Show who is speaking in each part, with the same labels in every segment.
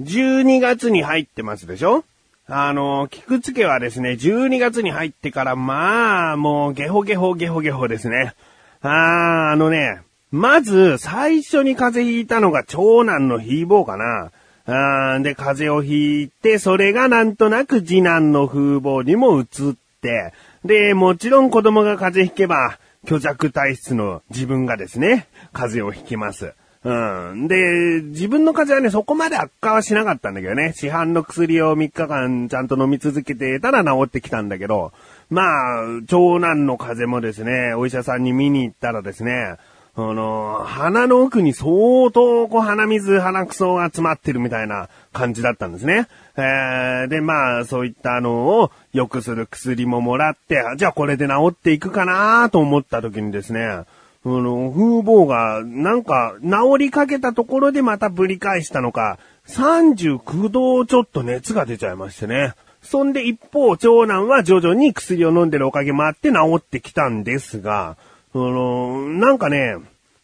Speaker 1: 12月に入ってますでしょ？あの、菊池家はですね、12月に入ってから、まあ、もう、ゲホゲホゲホゲホですね。あー、あのね、まず、最初に風邪ひいたのが長男のひいぼうかな。あーで、風邪をひいて、それがなんとなく次男の風貌にも移って、で、もちろん子供が風邪ひけば、虚弱体質の自分がですね、風邪をひきます。うん。で、自分の風邪はね、そこまで悪化はしなかったんだけどね。市販の薬を3日間ちゃんと飲み続けてたら治ってきたんだけど、まあ、長男の風邪もですね、お医者さんに見に行ったらですね、あの、鼻の奥に相当こう鼻水、鼻くそが詰まってるみたいな感じだったんですね。えー、で、まあ、そういったのを良くする薬ももらって、じゃあこれで治っていくかなと思った時にですね、あの、風貌が、なんか、治りかけたところでまたぶり返したのか、39度ちょっと熱が出ちゃいましてね。そんで一方、長男は徐々に薬を飲んでるおかげもあって治ってきたんですが、その、なんかね、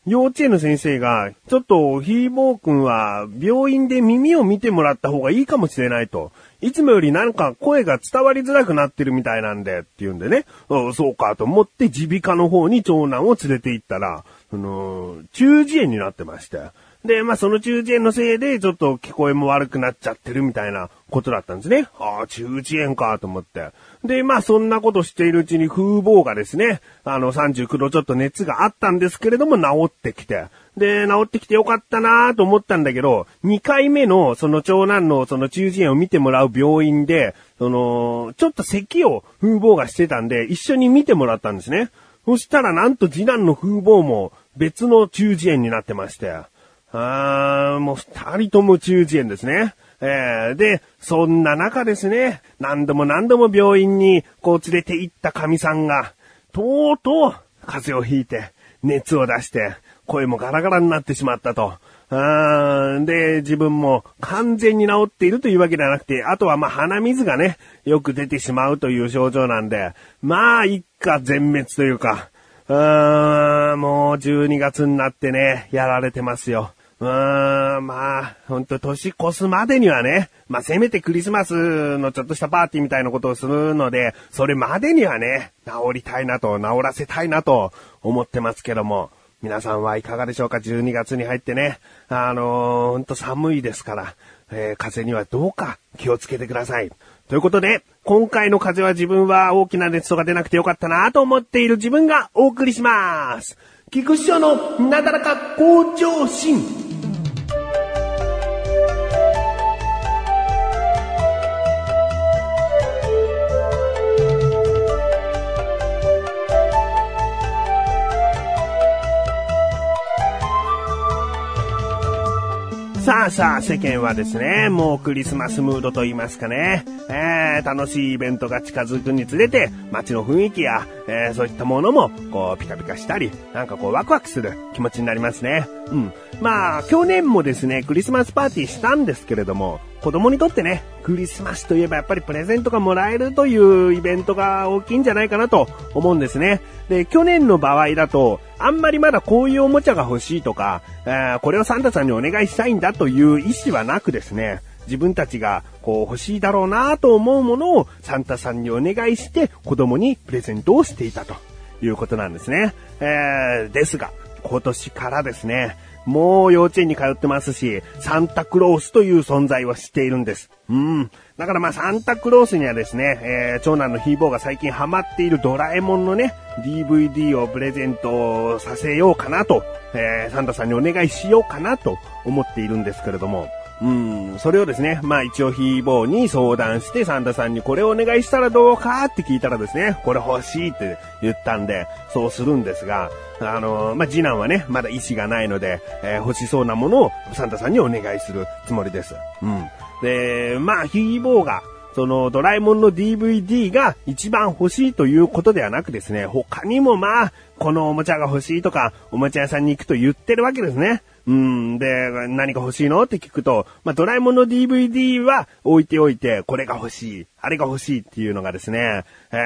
Speaker 1: 幼稚園の先生が、ちょっとひーぼーくんは病院で耳を見てもらった方がいいかもしれないと。いつもよりなんか声が伝わりづらくなってるみたいなんでって言うんでね、そうかと思って耳鼻科の方に長男を連れて行ったら、その、中耳炎になってまして。で、まあ、その中耳炎のせいで、ちょっと聞こえも悪くなっちゃってるみたいなことだったんですね。ああ、中耳炎かと思って。で、まあ、そんなことしているうちに風貌がですね、あの、39度ちょっと熱があったんですけれども、治ってきて。で、治ってきてよかったなと思ったんだけど、2回目の、その長男のその中耳炎を見てもらう病院で、その、ちょっと咳を風貌がしてたんで、一緒に見てもらったんですね。そしたらなんと次男の風貌も別の中耳炎になってまして。あー、もう二人とも中耳炎ですね。えー、で、そんな中ですね、何度も何度も病院にこう連れて行った神さんが、とうとう風邪をひいて、熱を出して、声もガラガラになってしまったと。あで、自分も完全に治っているというわけではなくて、あとはまあ鼻水がね、よく出てしまうという症状なんで、まあ一家全滅というか、うーん、もう12月になってね、やられてますよ。うーん、まあ、ほんと年越すまでにはね、まあせめてクリスマスのちょっとしたパーティーみたいなことをするので、それまでにはね、治りたいなと、治らせたいなと思ってますけども、皆さんはいかがでしょうか ?12 月に入ってね、あのー、ほんと寒いですから、えー、風邪にはどうか気をつけてください。ということで、今回の風は自分は大きな熱とか出なくてよかったなと思っている自分がお送りします。菊師匠のなだらか向上心。さあ、世間はですね、もうクリスマスムードと言いますかね、えー、楽しいイベントが近づくにつれて、街の雰囲気や、えー、そういったものも、こう、ピカピカしたり、なんかこう、ワクワクする気持ちになりますね。うん。まあ、去年もですね、クリスマスパーティーしたんですけれども、子供にとってね、クリスマスといえばやっぱりプレゼントがもらえるというイベントが大きいんじゃないかなと思うんですね。で、去年の場合だと、あんまりまだこういうおもちゃが欲しいとか、えー、これをサンタさんにお願いしたいんだという意思はなくですね、自分たちがこう欲しいだろうなと思うものをサンタさんにお願いして子供にプレゼントをしていたということなんですね。えー、ですが、今年からですね、もう幼稚園に通ってますし、サンタクロースという存在は知っているんです。うん。だからまあサンタクロースにはですね、えー、長男のヒーボーが最近ハマっているドラえもんのね、DVD をプレゼントさせようかなと、えー、サンタさんにお願いしようかなと思っているんですけれども、うん、それをですね、まあ一応ヒーボーに相談してサンタさんにこれをお願いしたらどうかって聞いたらですね、これ欲しいって言ったんで、そうするんですが、あのまあ次男はね、まだ意思がないので、えー、欲しそうなものをサンタさんにお願いするつもりです。うん。で、まあヒーボーが、そのドラえもんの DVD が一番欲しいということではなくですね、他にもまあ、このおもちゃが欲しいとか、おもちゃ屋さんに行くと言ってるわけですね。うん、で、何が欲しいのって聞くと、まあ、ドラえもんの DVD は置いておいて、これが欲しい、あれが欲しいっていうのがですね、え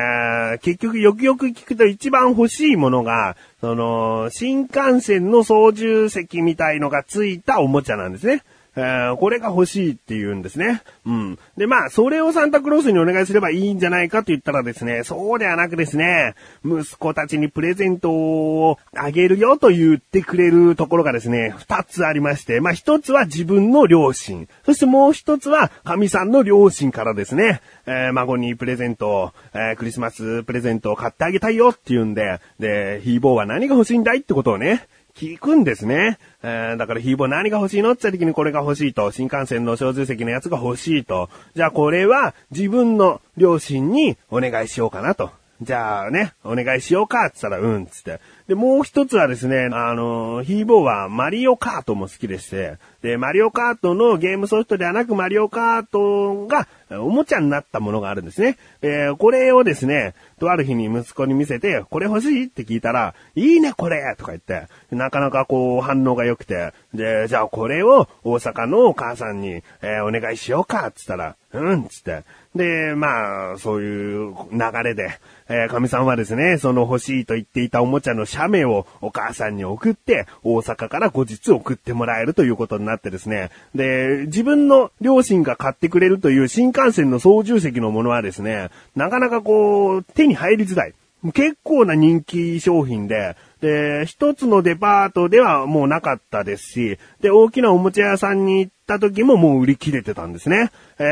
Speaker 1: ー、結局よくよく聞くと一番欲しいものが、その、新幹線の操縦席みたいのがついたおもちゃなんですね。えー、これが欲しいって言うんですね。うん。で、まあ、それをサンタクロースにお願いすればいいんじゃないかと言ったらですね、そうではなくですね、息子たちにプレゼントをあげるよと言ってくれるところがですね、二つありまして、まあ、一つは自分の両親、そしてもう一つは神さんの両親からですね、えー、孫にプレゼントを、えー、クリスマスプレゼントを買ってあげたいよって言うんで、で、ヒーボーは何が欲しいんだいってことをね、聞くんですね。えー、だからヒーボー何が欲しいのって言った時にこれが欲しいと。新幹線の小通席のやつが欲しいと。じゃあこれは自分の両親にお願いしようかなと。じゃあね、お願いしようかって言ったら、うん、つって。で、もう一つはですね、あの、ヒーボーはマリオカートも好きでして、で、マリオカートのゲームソフトではなくマリオカートがおもちゃになったものがあるんですね。えー、これをですね、とある日に息子に見せて、これ欲しいって聞いたら、いいねこれとか言って、なかなかこう反応が良くて、で、じゃあこれを大阪のお母さんに、えー、お願いしようかって言ったら、うんっつって。で、まあ、そういう流れで、えー、神さんはですね、その欲しいと言っていたおもちゃのメをお母さんに送って、大阪から後日送ってもらえるということになってですね。で、自分の両親が買ってくれるという新幹線の操縦席のものはですね、なかなかこう、手に入りづらい。結構な人気商品で、で、一つのデパートではもうなかったですし、で、大きなおもちゃ屋さんに行った時ももう売り切れてたんですね。え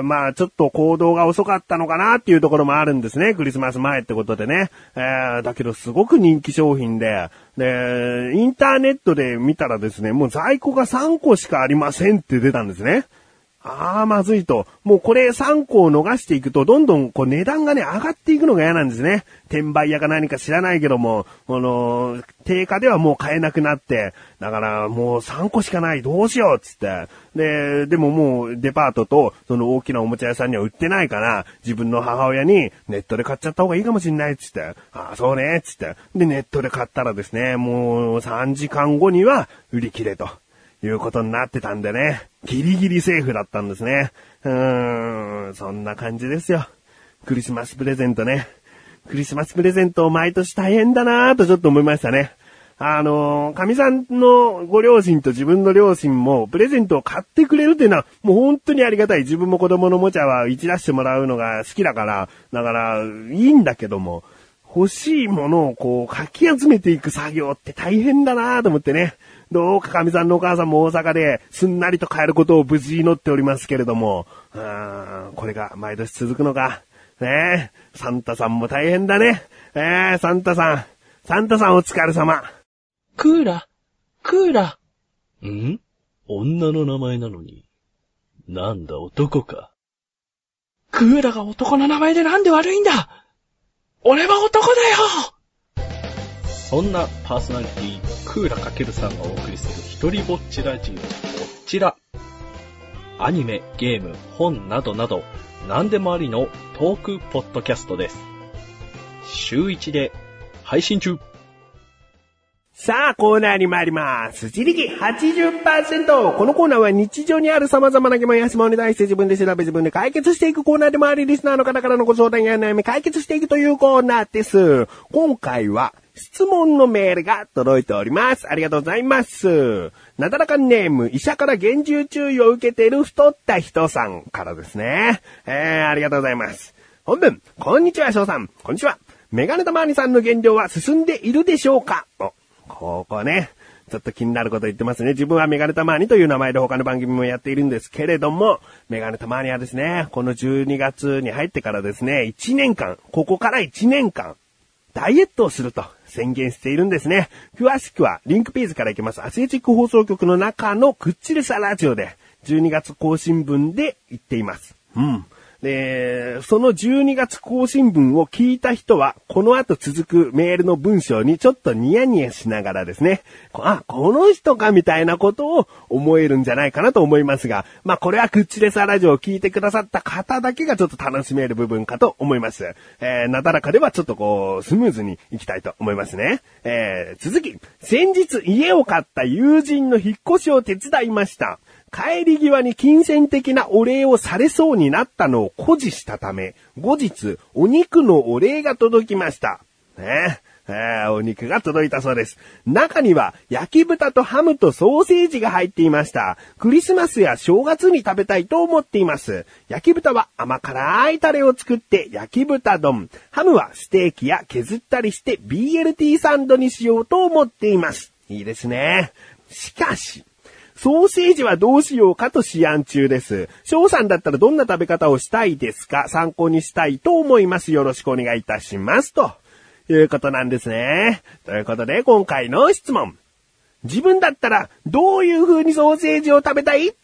Speaker 1: ー、まあちょっと行動が遅かったのかなっていうところもあるんですね。クリスマス前ってことでね。えー、だけどすごく人気商品で、で、インターネットで見たらですね、もう在庫が3個しかありませんって出たんですね。ああ、まずいと。もうこれ3個を逃していくと、どんどんこう値段がね、上がっていくのが嫌なんですね。転売屋か何か知らないけども、この、定価ではもう買えなくなって、だからもう3個しかない、どうしようっつって。で、でももうデパートとその大きなおもちゃ屋さんには売ってないから、自分の母親にネットで買っちゃった方がいいかもしんないっつって。ああ、そうね、っつって。で、ネットで買ったらですね、もう3時間後には売り切れと。いうことになってたんでね、ギリギリセーフだったんですね。うーん、そんな感じですよ。クリスマスプレゼントね。クリスマスプレゼントを毎年大変だなぁとちょっと思いましたね。あの、神さんのご両親と自分の両親もプレゼントを買ってくれるっていうのはもう本当にありがたい。自分も子供のおもちゃは打ち出してもらうのが好きだから、だからいいんだけども、欲しいものをこうかき集めていく作業って大変だなぁと思ってね。どうか神さんのお母さんも大阪ですんなりと帰ることを無事祈っておりますけれども、あこれが毎年続くのか。ねえ、サンタさんも大変だね。えー、サンタさん。サンタさんお疲れ様。
Speaker 2: クーラ、クーラ。ん？女の名前なのに。なんだ男か。クーラが男の名前でなんで悪いんだ俺は男だよそんなパーソナリティ、クーラかけるさんがお送りする一人ぼっちラジオ、こちら。アニメ、ゲーム、本などなど、何でもありのトークポッドキャストです。週1で配信中。
Speaker 1: さあ、コーナーに参ります。自力80%。このコーナーは日常にある様々な疑問や質問に対して自分で調べ自分で解決していくコーナーでもあり、リスナーの方からのご相談や悩み解決していくというコーナーです。今回は、質問のメールが届いております。ありがとうございます。なだらかネーム、医者から厳重注意を受けている太った人さんからですね。えー、ありがとうございます。本文、こんにちは、翔さん。こんにちは。メガネタマーニさんの減量は進んでいるでしょうか？お、ここね。ちょっと気になること言ってますね。自分はメガネタマーニという名前で他の番組もやっているんですけれども、メガネタマーニはですね、この12月に入ってからですね、1年間、ここから1年間、ダイエットをすると宣言しているんですね。詳しくはリンクページから行きます。アスレチック放送局の中のくっちりさラジオで12月更新分で言っています。うん。で、その12月更新分を聞いた人は、この後続くメールの文章にちょっとニヤニヤしながらですね、あ、この人かみたいなことを思えるんじゃないかなと思いますが、まあこれはクッチレサラジオを聞いてくださった方だけがちょっと楽しめる部分かと思います。えー、なだらかではちょっとこう、スムーズに行きたいと思いますね。えー、続き、先日家を買った友人の引っ越しを手伝いました。帰り際に金銭的なお礼をされそうになったのを誇示したため、後日、お肉のお礼が届きました。ねえ、お肉が届いたそうです。中には焼き豚とハムとソーセージが入っていました。クリスマスや正月に食べたいと思っています。焼き豚は甘辛いタレを作って焼き豚丼。ハムはステーキや削ったりして BLT サンドにしようと思っています。いいですね。しかし、ソーセージはどうしようかと試案中です。翔さんだったらどんな食べ方をしたいですか？参考にしたいと思います。よろしくお願いいたします。ということなんですね。ということで、今回の質問。自分だったらどういう風にソーセージを食べたい？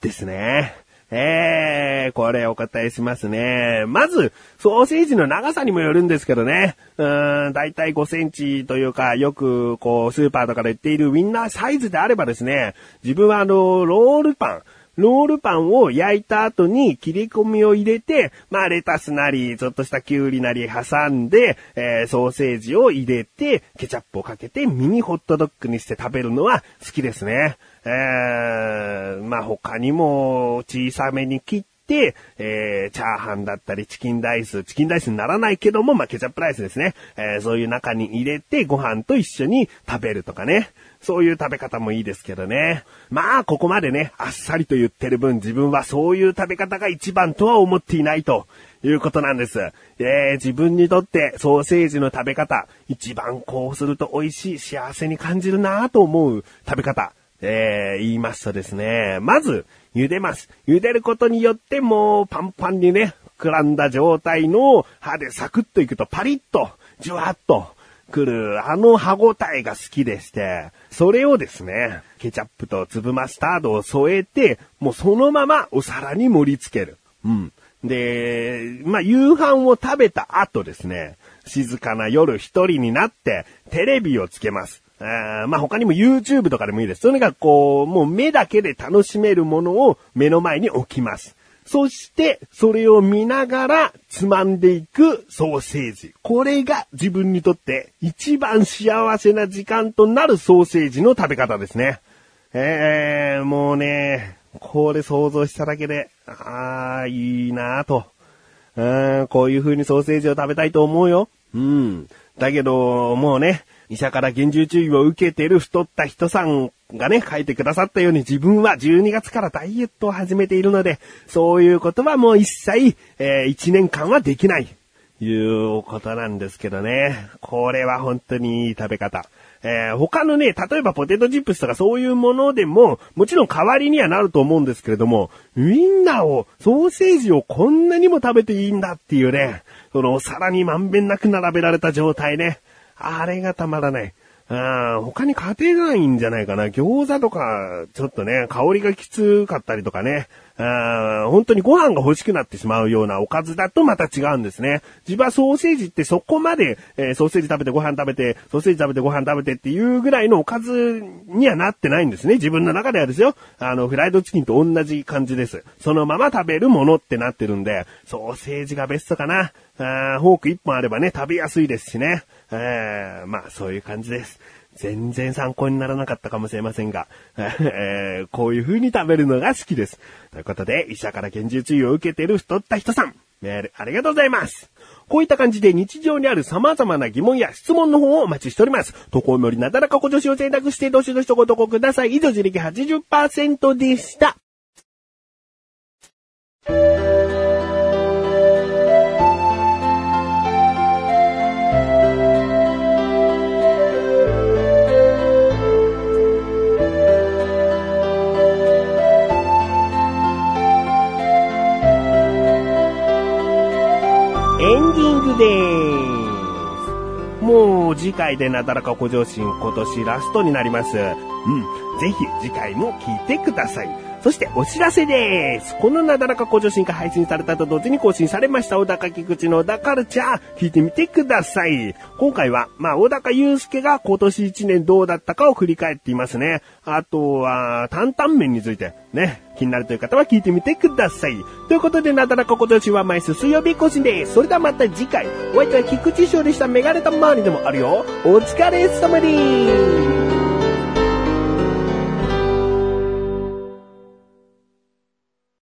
Speaker 1: ですね。えー、これお答えしますね。まず、ソーセージの長さにもよるんですけどね。うーん、だいたい5センチというか、よく、こう、スーパーとかで売っているウィンナーサイズであればですね、自分はあの、ロールパン、ロールパンを焼いた後に切り込みを入れて、まあレタスなり、ちょっとしたキュウリなり挟んで、えーソーセージを入れて、ケチャップをかけてミニホットドッグにして食べるのは好きですね。えー、まあ他にも小さめに切って、えー、チャーハンだったりチキンライス、チキンライスにならないけども、まあケチャップライスですね。えーそういう中に入れてご飯と一緒に食べるとかね。そういう食べ方もいいですけどね。まあ、ここまでね、あっさりと言ってる分、自分はそういう食べ方が一番とは思っていないということなんです。えー自分にとってソーセージの食べ方、一番こうすると美味しい、幸せに感じるなぁと思う食べ方、えー言いますとですね、まず、茹でます。茹でることによってもうパンパンにね、膨らんだ状態の歯でサクッといくとパリッと、じゅわっと、来る、あの歯応えが好きでして、それをですね、ケチャップと粒マスタードを添えて、もうそのままお皿に盛り付ける。うん。で、まあ、夕飯を食べた後ですね、静かな夜一人になって、テレビをつけます。あまあ、他にも YouTube とかでもいいです。とにかくこう、もう目だけで楽しめるものを目の前に置きます。そして、それを見ながら、つまんでいくソーセージ。これが自分にとって一番幸せな時間となるソーセージの食べ方ですね。えー、もうね、これ想像しただけで、あー、いいなぁと。うん、こういう風にソーセージを食べたいと思うよ。うん。だけど、もうね、医者から厳重注意を受けてる太った人さんがね、書いてくださったように自分は12月からダイエットを始めているので、そういうことはもう一切、え1年間はできない。いうことなんですけどね。これは本当にいい食べ方。えー他のね、例えばポテトチップスとかそういうものでも、もちろん代わりにはなると思うんですけれども、ウインナーを、ソーセージをこんなにも食べていいんだっていうね、そのお皿にまんべんなく並べられた状態ね。あれがたまらない。あー他に家庭がいんじゃないかな。餃子とか、ちょっとね、香りがきつかったりとかね。あ本当にご飯が欲しくなってしまうようなおかずだとまた違うんですね。自分はソーセージってそこまで、えーソーセージ食べてご飯食べて、ソーセージ食べてご飯食べてっていうぐらいのおかずにはなってないんですね。自分の中ではですよ。あの、フライドチキンと同じ感じです。そのまま食べるものってなってるんで、ソーセージがベストかな。あーフォーク一本あればね、食べやすいですしね。えーまあ、そういう感じです。全然参考にならなかったかもしれませんが、えーこういう風に食べるのが好きです。ということで、医者から厳重注意を受けている太った人さん、メールありがとうございます。こういった感じで日常にある様々な疑問や質問の方をお待ちしております。投稿よりなだらかご助手を選択してどしどしとご投稿ください。以上、自力80%でした。回でなだらかご上心今年ラストになります。うん。ぜひ次回も聞いてください。そしてお知らせです。このなだらかご上心が配信されたと同時に更新されました小高菊池の小高カルチャー聞いてみてください。今回は、まあ、小高祐介が今年1年どうだったかを振り返っていますね。あとは、担々麺についてね、気になるという方は聞いてみてください。ということで、なだらか今年は毎週水曜日更新です。それではまた次回、お相手は菊池翔でしたメガネたまわりでもあるよ。お疲れ様です。